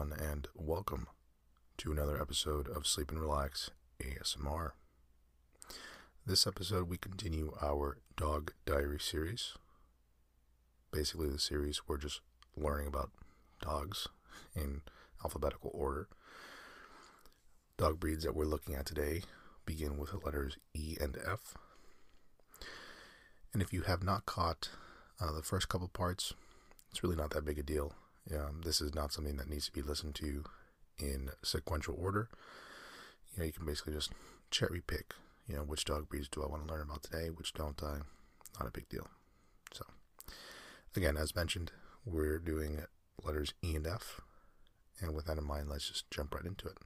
everyone, and welcome to another episode of Sleep and Relax ASMR. This episode, we continue our dog diary series. Basically, the series we're just learning about dogs in alphabetical order. Dog breeds that we're looking at today begin with the letters E and F. And if you have not caught uh, the first couple parts, it's really not that big a deal. Um, this is not something that needs to be listened to in sequential order. You know, you can basically just cherry pick. You know, which dog breeds do I want to learn about today? Which don't I? Not a big deal. So, again, as mentioned, we're doing letters E and F. And with that in mind, let's just jump right into it.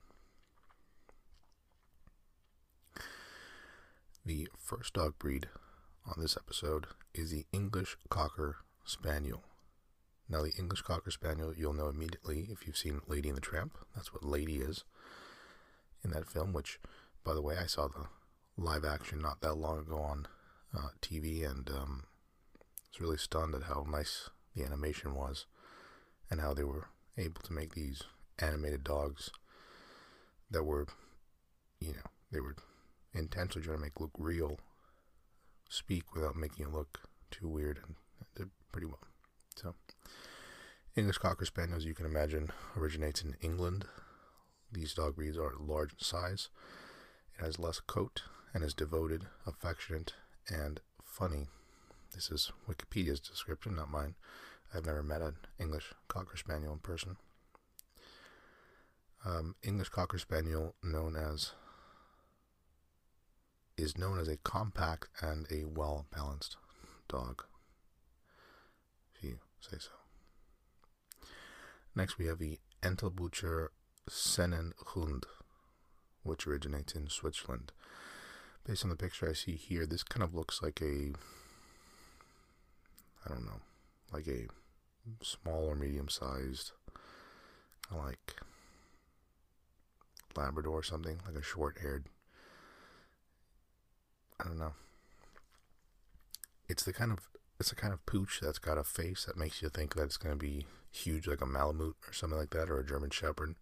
The first dog breed on this episode is the English Cocker Spaniel. Now, the English Cocker Spaniel, you'll know immediately if you've seen Lady and the Tramp. That's what Lady is in that film, which, by the way, I saw the live action not that long ago on uh, TV and um, was really stunned at how nice the animation was and how they were able to make these animated dogs that were, you know, they were intentionally trying to make look real, speak without making it look too weird, and did pretty well. So, English Cocker Spaniel, as you can imagine, originates in England. These dog breeds are large in size. It has less coat and is devoted, affectionate, and funny. This is Wikipedia's description, not mine. I've never met an English Cocker Spaniel in person. Um, English Cocker Spaniel, known as is known as a compact and a well balanced dog, say so. Next, we have the Entlebucher Sennenhund, which originates in Switzerland. Based on the picture I see here, this kind of looks like a, I don't know, like a small or medium sized, like Labrador or something, like a short haired. I don't know. It's the kind of it's a kind of pooch that's got a face that makes you think that it's going to be huge, like a Malamute or something like that, or a German Shepherd.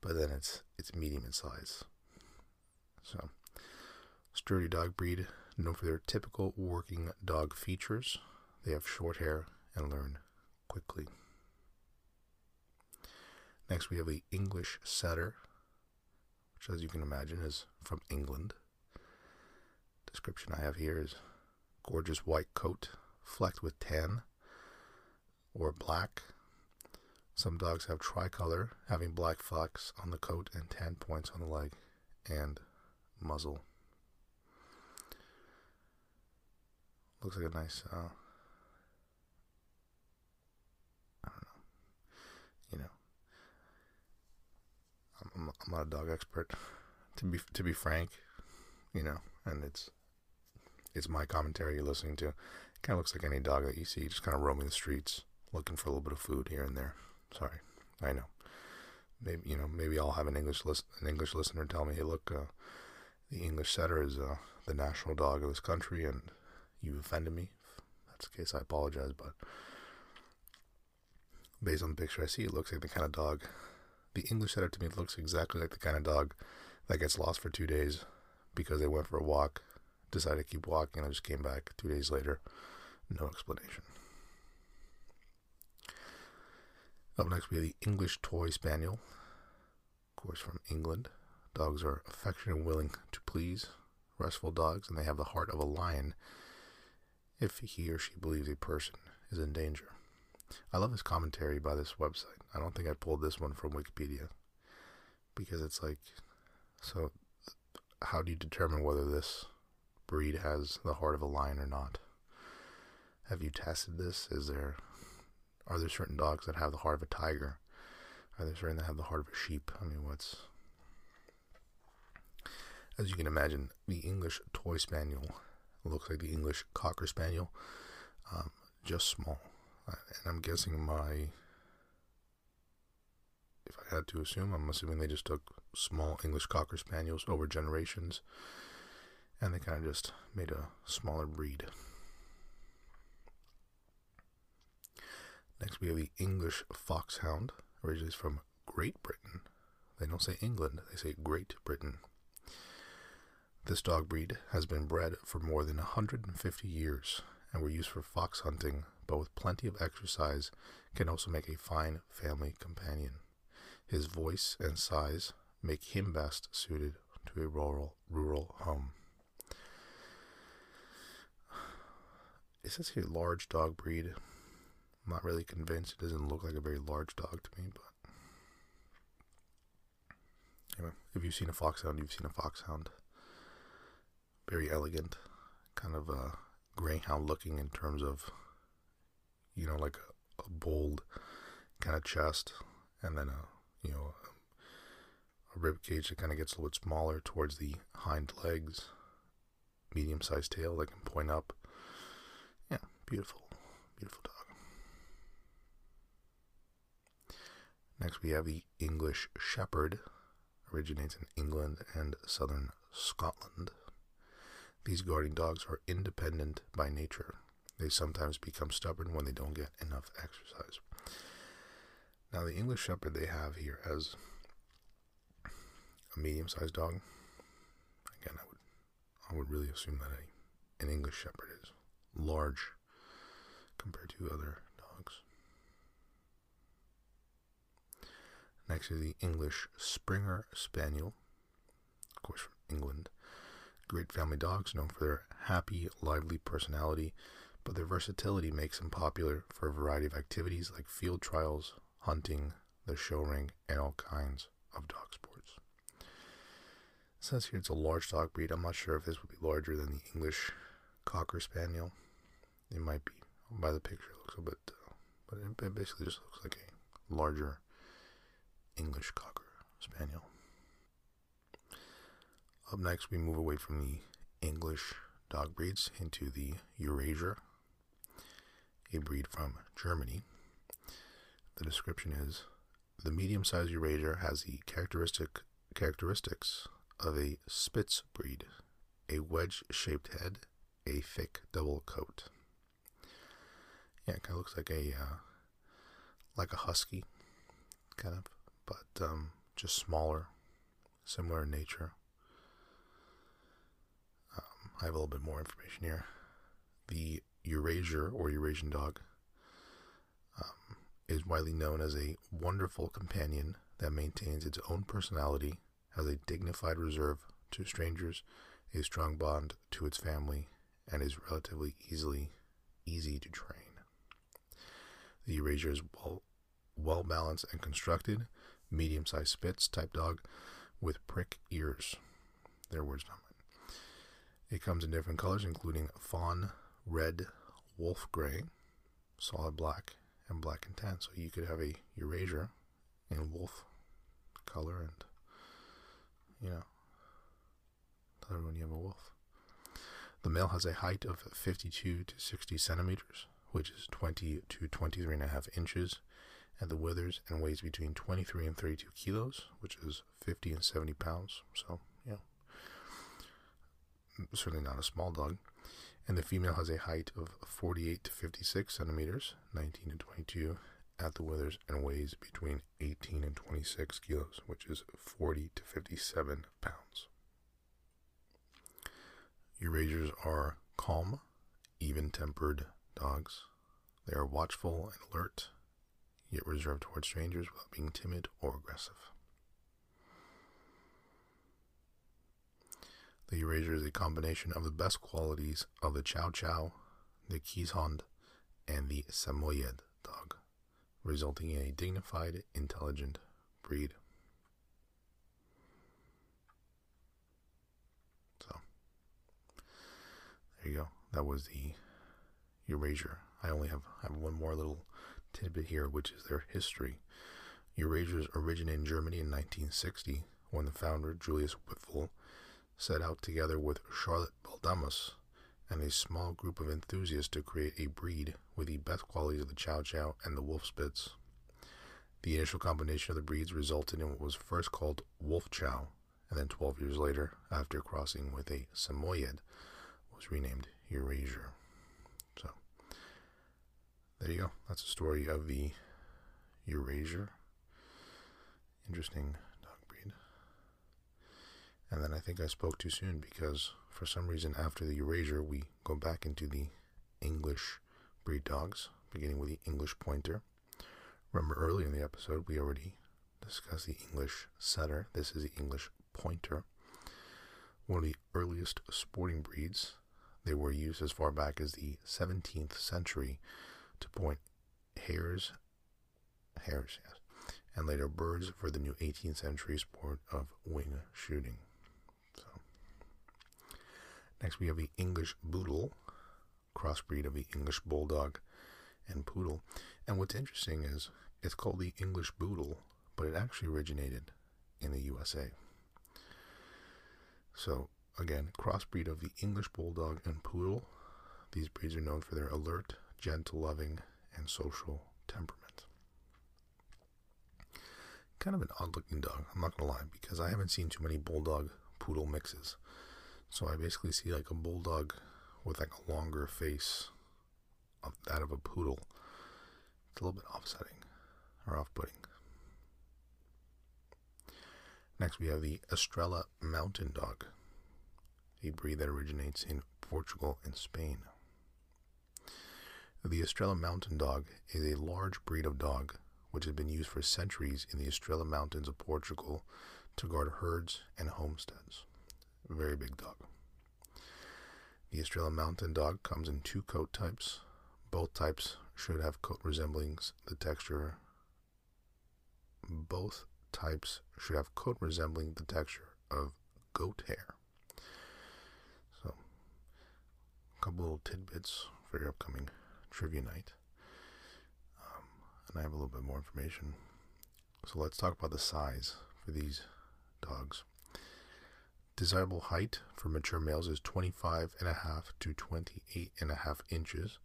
But then it's it's medium in size. So, sturdy dog breed, known for their typical working dog features. They have short hair and learn quickly. Next, we have the English Setter, which, as you can imagine, is from England. Description I have here is gorgeous white coat flecked with tan or black. Some dogs have tricolor, having black flecks on the coat and tan points on the leg and muzzle. Looks like a nice, uh, I don't know, you know. I'm, I'm not a dog expert, to be to be frank, you know, and it's it's my commentary you're listening to. Kind of looks like any dog that you see, just kind of roaming the streets, looking for a little bit of food here and there. Sorry, I know. Maybe you know, maybe I'll have an English list, an English listener tell me, "Hey, look, uh, the English setter is uh, the national dog of this country, and you offended me." If that's the case, I apologize, but based on the picture I see, it looks like the kind of dog. The English setter to me looks exactly like the kind of dog that gets lost for two days because they went for a walk decided to keep walking. And I just came back two days later. No explanation. Up next, we have the English Toy Spaniel. Of course, from England. Dogs are affectionate and willing to please, restful dogs, and they have the heart of a lion if he or she believes a person is in danger. I love this commentary by this website. I don't think I pulled this one from Wikipedia because it's like, so how do you determine whether this breed has the heart of a lion or not. Have you tested this? Is there are there certain dogs that have the heart of a tiger? Are there certain that have the heart of a sheep? I mean, what's as you can imagine, the English toy spaniel looks like the English cocker spaniel, um, just small. And I'm guessing my, if I had to assume, I'm assuming they just took small English cocker spaniels over generations and they kind of just made a smaller breed. Next, we have the English Foxhound, originally from Great Britain. They don't say England, they say Great Britain. This dog breed has been bred for more than 150 years and were used for fox hunting, but with plenty of exercise, can also make a fine family companion. His voice and size make him best suited to a rural rural home. It says here large dog breed. I'm not really convinced. It doesn't look like a very large dog to me, but anyway, if you've seen a foxhound, you've seen a foxhound. Very elegant, kind of a greyhound looking in terms of, you know, like a, a bold kind of chest, and then a, you know, a, a rib cage that kind of gets a little bit smaller towards the hind legs. Medium sized tail that can point up. Beautiful, beautiful dog. Next, we have the English Shepherd, originates in England and southern Scotland. These guarding dogs are independent by nature. They sometimes become stubborn when they don't get enough exercise. Now, the English Shepherd they have here as a medium-sized dog. Again, I would I would really assume that a, an English Shepherd is large compared to other dogs. Next is the English Springer Spaniel, of course from England. Great family dogs known for their happy, lively personality, but their versatility makes them popular for a variety of activities like field trials, hunting, the show ring, and all kinds of dog sports. It says here it's a large dog breed. I'm not sure if this would be larger than the English Cocker Spaniel. It might be. By the picture, it looks a bit, uh, but it basically just looks like a larger English Cocker Spaniel. Up next, we move away from the English dog breeds into the Eurasier, a breed from Germany. The description is the medium sized Eurasier has the characteristic characteristics of a Spitz breed, a wedge shaped head, a thick double coat. Yeah, it kind of looks like a uh, like a husky, kind of, but um, just smaller, similar in nature. Um, I have a little bit more information here. The Eurasier or Eurasian dog um, is widely known as a wonderful companion that maintains its own personality, has a dignified reserve to strangers, a strong bond to its family, and is relatively easily easy to train. The Eurasier is well, well balanced and constructed, medium sized Spitz type dog with prick ears. Their words, not mine. It comes in different colors, including fawn, red, wolf gray, solid black, and black and tan. So you could have a Eurasier in wolf color, and you know, tell everyone you have a wolf. The male has a height of 52 to 60 centimeters, which is 20 to 23 and a half inches at the withers and weighs between 23 and 32 kilos, which is 50 and 70 pounds. So, yeah, mm, certainly not a small dog. And the female has a height of 48 to 56 centimeters, 19 to 22 at the withers, and weighs between 18 and 26 kilos, which is 40 to 57 pounds. Eurasiers are calm, even tempered dogs. They are watchful and alert, yet reserved toward strangers without being timid or aggressive. The Eurasier is a combination of the best qualities of the Chow Chow, the Keeshond, and the Samoyed dog, resulting in a dignified, intelligent breed. So, there you go. That was the Eurasier. I only have, have one more little tidbit here, which is their history. Eurasiers originated in Germany in 1960 when the founder, Julius Wipfel, set out together with Charlotte Baldamus and a small group of enthusiasts to create a breed with the best qualities of the Chow Chow and the Wolf Spitz. The initial combination of the breeds resulted in what was first called Wolf Chow, and then 12 years later, after crossing with a Samoyed, was renamed Eurasier. There you go. That's the story of the Eurasier. interesting dog breed. And then I think I spoke too soon because for some reason after the Eurasier we go back into the English breed dogs, beginning with the English pointer. Remember earlier in the episode we already discussed the English setter. This is the English pointer. One of the earliest sporting breeds. They were used as far back as the 17th century to point hares, hares, yes, and later birds for the new 18th century sport of wing shooting. So, next we have the English Boodle, crossbreed of the English Bulldog and Poodle. And what's interesting is it's called the English Boodle, but it actually originated in the USA. So, again, crossbreed of the English Bulldog and Poodle. These breeds are known for their alert, gentle, loving, and social temperament. Kind of an odd looking dog, I'm not going to lie, because I haven't seen too many Bulldog Poodle mixes. So I basically see like a Bulldog with like a longer face of that of a Poodle. It's a little bit offsetting or off putting. Next, we have the Estrela Mountain Dog, a breed that originates in Portugal and Spain. The Estrela Mountain Dog is a large breed of dog which has been used for centuries in the Estrela Mountains of Portugal to guard herds and homesteads. Very big dog. The Estrela Mountain Dog comes in two coat types. Both types should have coat resembling the texture. Both types should have coat resembling the texture of goat hair. So, a couple little tidbits for your upcoming trivia night. Um, and I have a little bit more information. So, let's talk about the size for these dogs. Desirable height for mature males is 25 and a half to 28 and a half inches,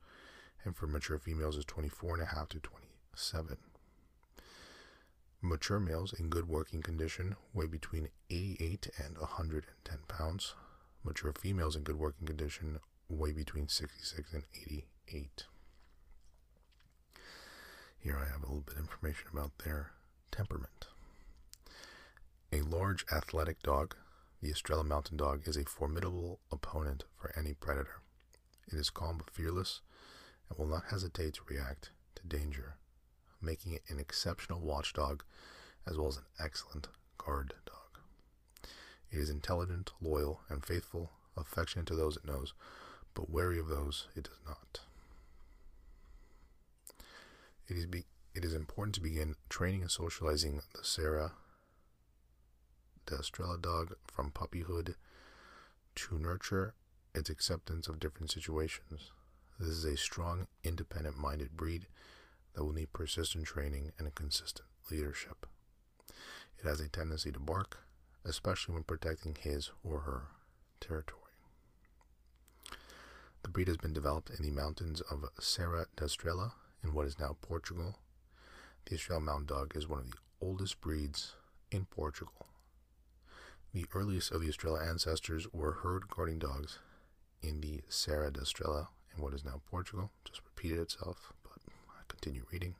and for mature females is 24 and a half to 27. Mature males in good working condition weigh between 88 and 110 pounds. Mature females in good working condition weigh between 66 and 88. Here I have a little bit of information about their temperament. A large athletic dog, the Estrela Mountain Dog, is a formidable opponent for any predator. It is calm but fearless and will not hesitate to react to danger making it an exceptional watchdog as well as an excellent guard dog. It is intelligent, loyal, and faithful, affectionate to those it knows, but wary of those it does not. It is, be, it is important to begin training and socializing the Serra d'Estrella dog from puppyhood to nurture its acceptance of different situations. This is a strong, independent minded breed that will need persistent training and consistent leadership. It has a tendency to bark, especially when protecting his or her territory. The breed has been developed in the mountains of Serra da Estrela in what is now Portugal. The Estrela Mountain Dog is one of the oldest breeds in Portugal. The earliest of the Estrela ancestors were herd guarding dogs in the Serra da Estrela in what is now Portugal. Just repeated itself but I continue reading.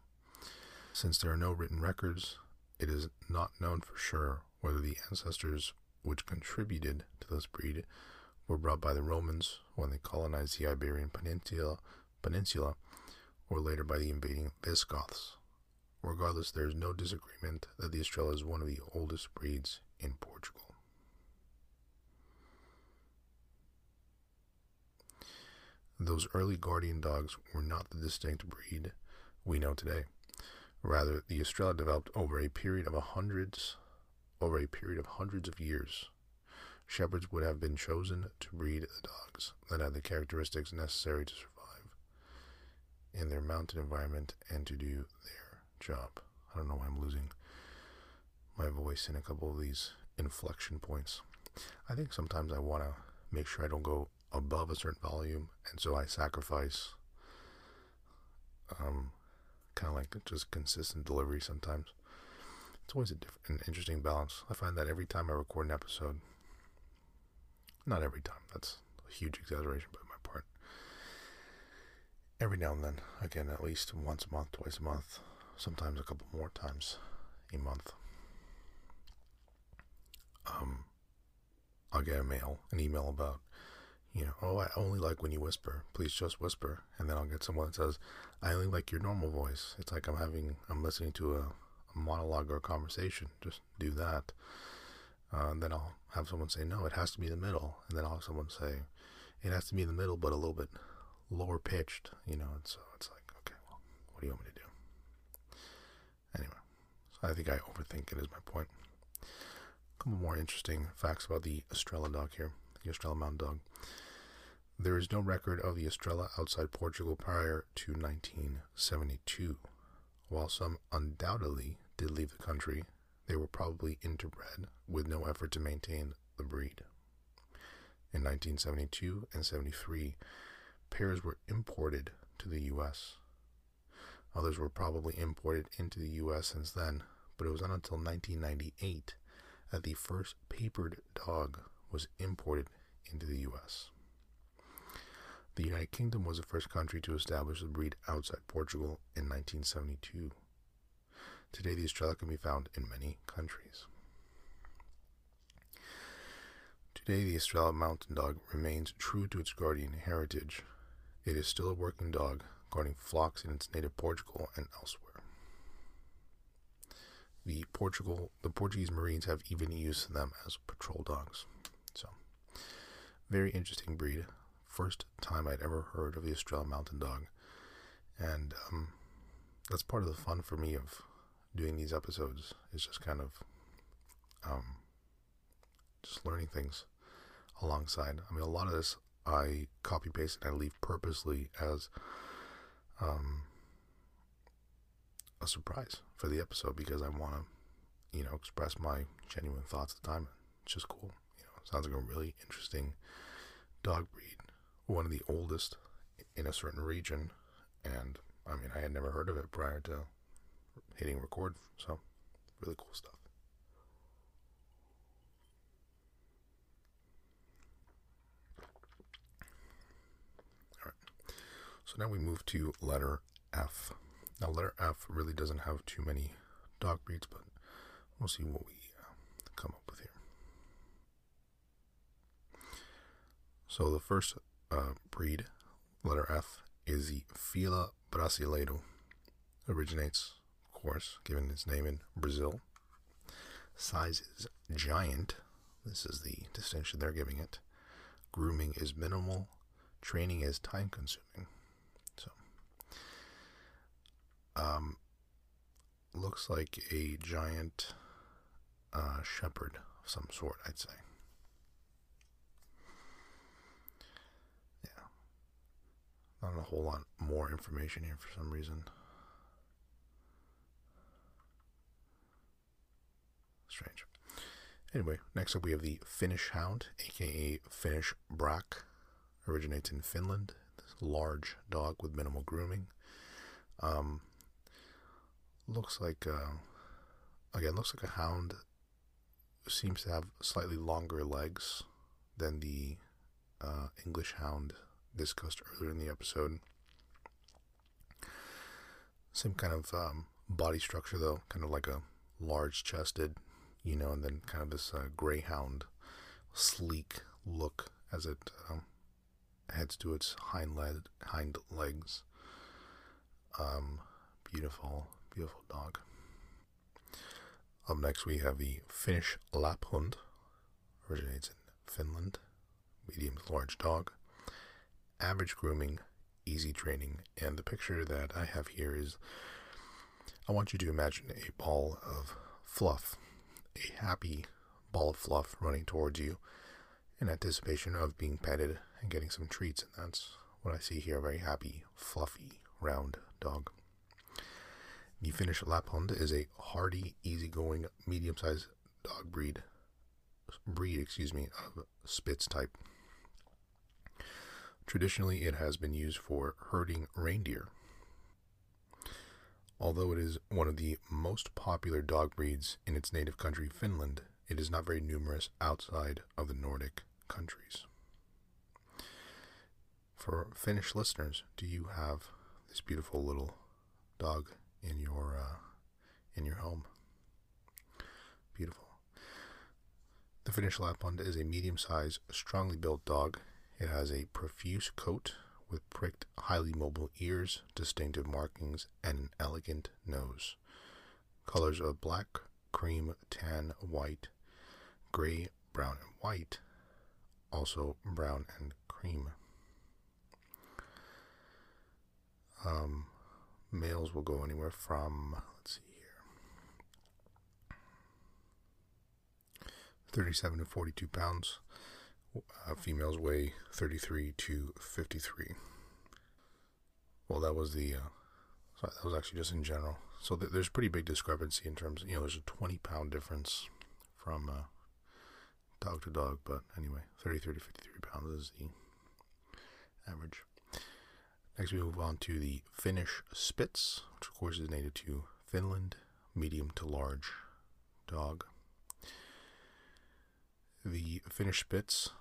Since there are no written records, it is not known for sure whether the ancestors which contributed to this breed were brought by the Romans when they colonized the Iberian Peninsula, peninsula or later by the invading Visigoths. Regardless, there is no disagreement that the Estrela is one of the oldest breeds in Portugal. Those early guardian dogs were not the distinct breed we know today. Rather, the Estrela developed over a period of hundreds, over a period of hundreds of years. Shepherds would have been chosen to breed the dogs that had the characteristics necessary to in their mountain environment and to do their job. I don't know why I'm losing my voice in a couple of these inflection points. I think sometimes I want to make sure I don't go above a certain volume, and so I sacrifice um, kind of like just consistent delivery sometimes. It's always a different, an interesting balance. I find that every time I record an episode, not every time, that's a huge exaggeration part every now and then, again, at least once a month, twice a month, sometimes a couple more times a month. Um, I'll get a mail, an email about, you know, oh, I only like when you whisper. Please just whisper. And then I'll get someone that says, I only like your normal voice. It's like I'm having, I'm listening to a, a monologue or a conversation. Just do that. Uh, and then I'll have someone say, no, it has to be the middle. And then I'll have someone say, it has to be in the middle, but a little bit lower pitched, you know. And so it's like, okay, well, what do you want me to do? Anyway, so I think I overthink it, is my point. A couple more interesting facts about the Estrela dog here, the Estrela Mountain Dog. There is no record of the Estrela outside Portugal prior to 1972. While some undoubtedly did leave the country, they were probably interbred with no effort to maintain the breed. In 1972 and 73, pairs were imported to the U.S. Others were probably imported into the U.S. since then, but it was not until 1998 that the first papered dog was imported into the U.S. The United Kingdom was the first country to establish the breed outside Portugal in 1972. Today, the Estrela can be found in many countries. Today, the Estrela Mountain Dog remains true to its guardian heritage. It is still a working dog, guarding flocks in its native Portugal and elsewhere. The Portugal, the Portuguese Marines have even used them as patrol dogs. So, very interesting breed. First time I'd ever heard of the Estrela Mountain Dog, and um, that's part of the fun for me of doing these episodes. Is just kind of um, just learning things alongside. I mean, a lot of this I copy paste and I leave purposely as um, a surprise for the episode because I want to, you know, express my genuine thoughts at the time. It's just cool. You know, sounds like a really interesting dog breed, one of the oldest in a certain region, and I mean, I had never heard of it prior to hitting record, so really cool stuff. So now we move to letter F. Now, letter F really doesn't have too many dog breeds, but we'll see what we uh, come up with here. So, the first uh, breed, letter F, is the Fila Brasileiro. Originates, of course, given its name in Brazil. Size is giant. This is the distinction they're giving it. Grooming is minimal. Training is time consuming. Um, looks like a giant uh, shepherd of some sort, I'd say. Yeah. Not a whole lot more information here for some reason. Strange. Anyway, next up we have the Finnish Hound, aka Finnish Brack. Originates in Finland. This large dog with minimal grooming. Um, looks like uh, again looks like a hound seems to have slightly longer legs than the uh, English hound discussed earlier in the episode. Same kind of um, body structure though, kind of like a large chested, you know, and then kind of this uh, greyhound sleek look as it um, heads to its hind, leg, hind legs. Um, beautiful Beautiful dog. Up next, we have the Finnish Lapphund. Originates in Finland. Medium to large dog. Average grooming, easy training. And the picture that I have here is I want you to imagine a ball of fluff, a happy ball of fluff running towards you in anticipation of being petted and getting some treats. And that's what I see here a very happy, fluffy, round dog. The Finnish Lapphund is a hardy, easygoing, medium-sized dog breed, breed, excuse me, of Spitz type. Traditionally, it has been used for herding reindeer. Although it is one of the most popular dog breeds in its native country, Finland, it is not very numerous outside of the Nordic countries. For Finnish listeners, do you have this beautiful little dog in your uh, in your home. Beautiful. The Finnish Lapphund is a medium sized, strongly built dog. It has a profuse coat with pricked, highly mobile ears, distinctive markings, and an elegant nose. Colors of black, cream, tan, white, gray, brown, and white, also brown and cream. Um, males will go anywhere from, let's see here, 37 to 42 pounds. Uh, females weigh 33 to 53. Well, that was the, uh, sorry, that was actually just in general. So th- there's pretty big discrepancy in terms, you know, there's a 20 pound difference from uh, dog to dog, but anyway, 33 to 53 pounds is the average. Next, we move on to the Finnish Spitz, which of course is native to Finland, medium to large dog. The Finnish Spitz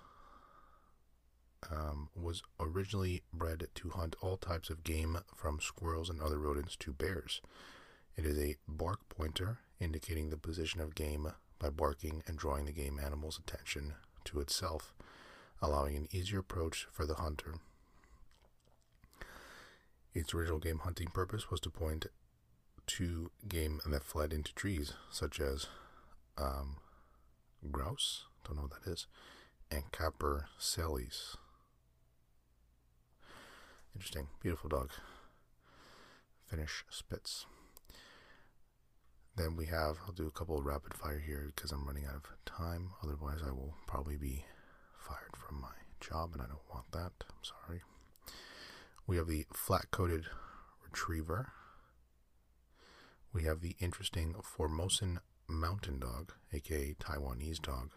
um, was originally bred to hunt all types of game from squirrels and other rodents to bears. It is a bark pointer, indicating the position of game by barking and drawing the game animal's attention to itself, allowing an easier approach for the hunter. Its original game hunting purpose was to point to game that fled into trees, such as um, grouse, don't know what that is, and capercaillies. Interesting, beautiful dog. Finnish Spitz. Then we have, I'll do a couple rapid fire here because I'm running out of time. Otherwise, I will probably be fired from my job, and I don't want that. I'm sorry. We have the flat coated retriever. We have the interesting Formosan mountain dog, aka Taiwanese dog.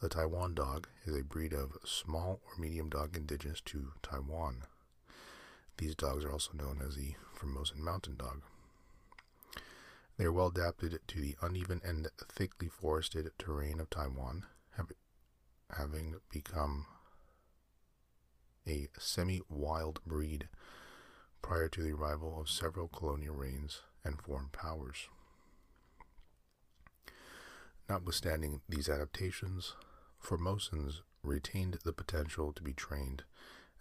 The Taiwan dog is a breed of small or medium dog indigenous to Taiwan. These dogs are also known as the Formosan mountain dog. They are well adapted to the uneven and thickly forested terrain of Taiwan, having become a semi wild breed prior to the arrival of several colonial reigns and foreign powers. Notwithstanding these adaptations, Formosans retained the potential to be trained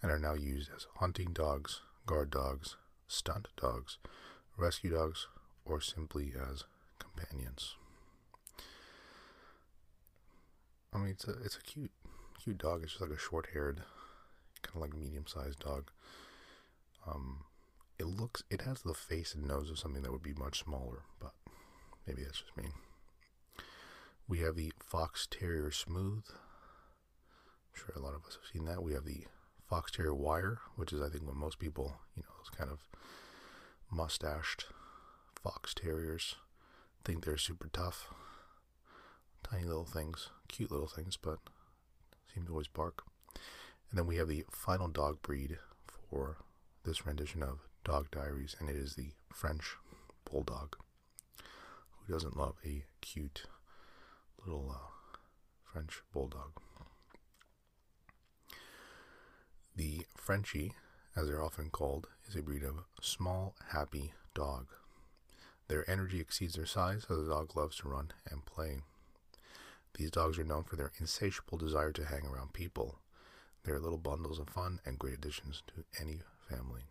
and are now used as hunting dogs, guard dogs, stunt dogs, rescue dogs, or simply as companions. I mean, it's a it's a cute cute dog. It's just like a short-haired, kind of like medium-sized dog. Um, it looks it has the face and nose of something that would be much smaller, but maybe that's just me. We have the Fox Terrier Smooth. I'm sure a lot of us have seen that. We have the Fox Terrier Wire, which is I think what most people, you know, those kind of mustached Fox Terriers think they're super tough. Tiny little things, cute little things, but seem to always bark. And then we have the final dog breed for this rendition of Dog Diaries, and it is the French Bulldog. Who doesn't love a cute little uh, French bulldog. The Frenchie, as they're often called, is a breed of small, happy dog. Their energy exceeds their size, so the dog loves to run and play. These dogs are known for their insatiable desire to hang around people. They are little bundles of fun and great additions to any family.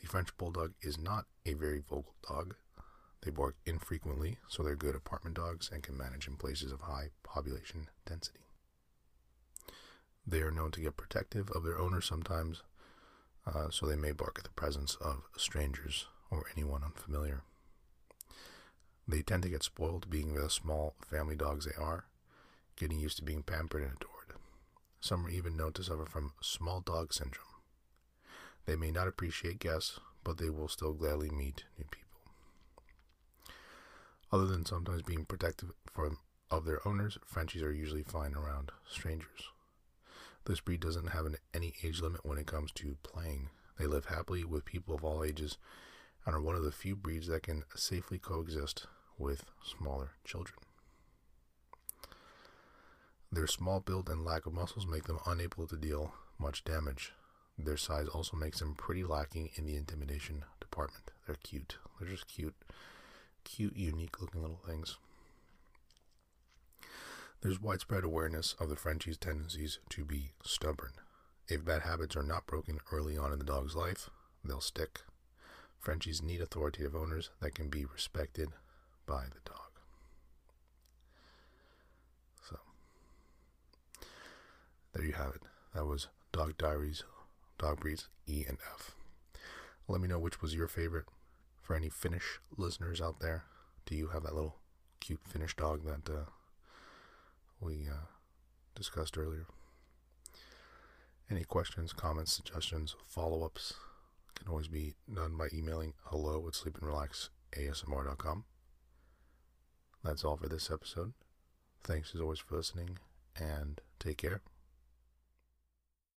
The French Bulldog is not a very vocal dog, they bark infrequently, so they're good apartment dogs and can manage in places of high population density. They are known to get protective of their owners sometimes, uh, so they may bark at the presence of strangers or anyone unfamiliar. They tend to get spoiled being the small family dogs they are, getting used to being pampered and adored. Some are even known to suffer from small dog syndrome. They may not appreciate guests, but they will still gladly meet new people other than sometimes being protective from, of their owners, Frenchies are usually fine around strangers. This breed doesn't have an, any age limit when it comes to playing. They live happily with people of all ages and are one of the few breeds that can safely coexist with smaller children. Their small build and lack of muscles make them unable to deal much damage. Their size also makes them pretty lacking in the intimidation department. They're cute. They're just cute cute, unique looking little things. There's widespread awareness of the Frenchie's tendencies to be stubborn. If bad habits are not broken early on in the dog's life, they'll stick. Frenchies need authoritative owners that can be respected by the dog. So, there you have it. That was Dog Diaries, Dog Breeds E and F. Let me know which was your favorite. For any Finnish listeners out there, do you have that little cute Finnish dog that uh, we uh, discussed earlier? Any questions, comments, suggestions, follow ups can always be done by emailing hello at sleepandrelaxasmr.com. That's all for this episode. Thanks as always for listening, and take care.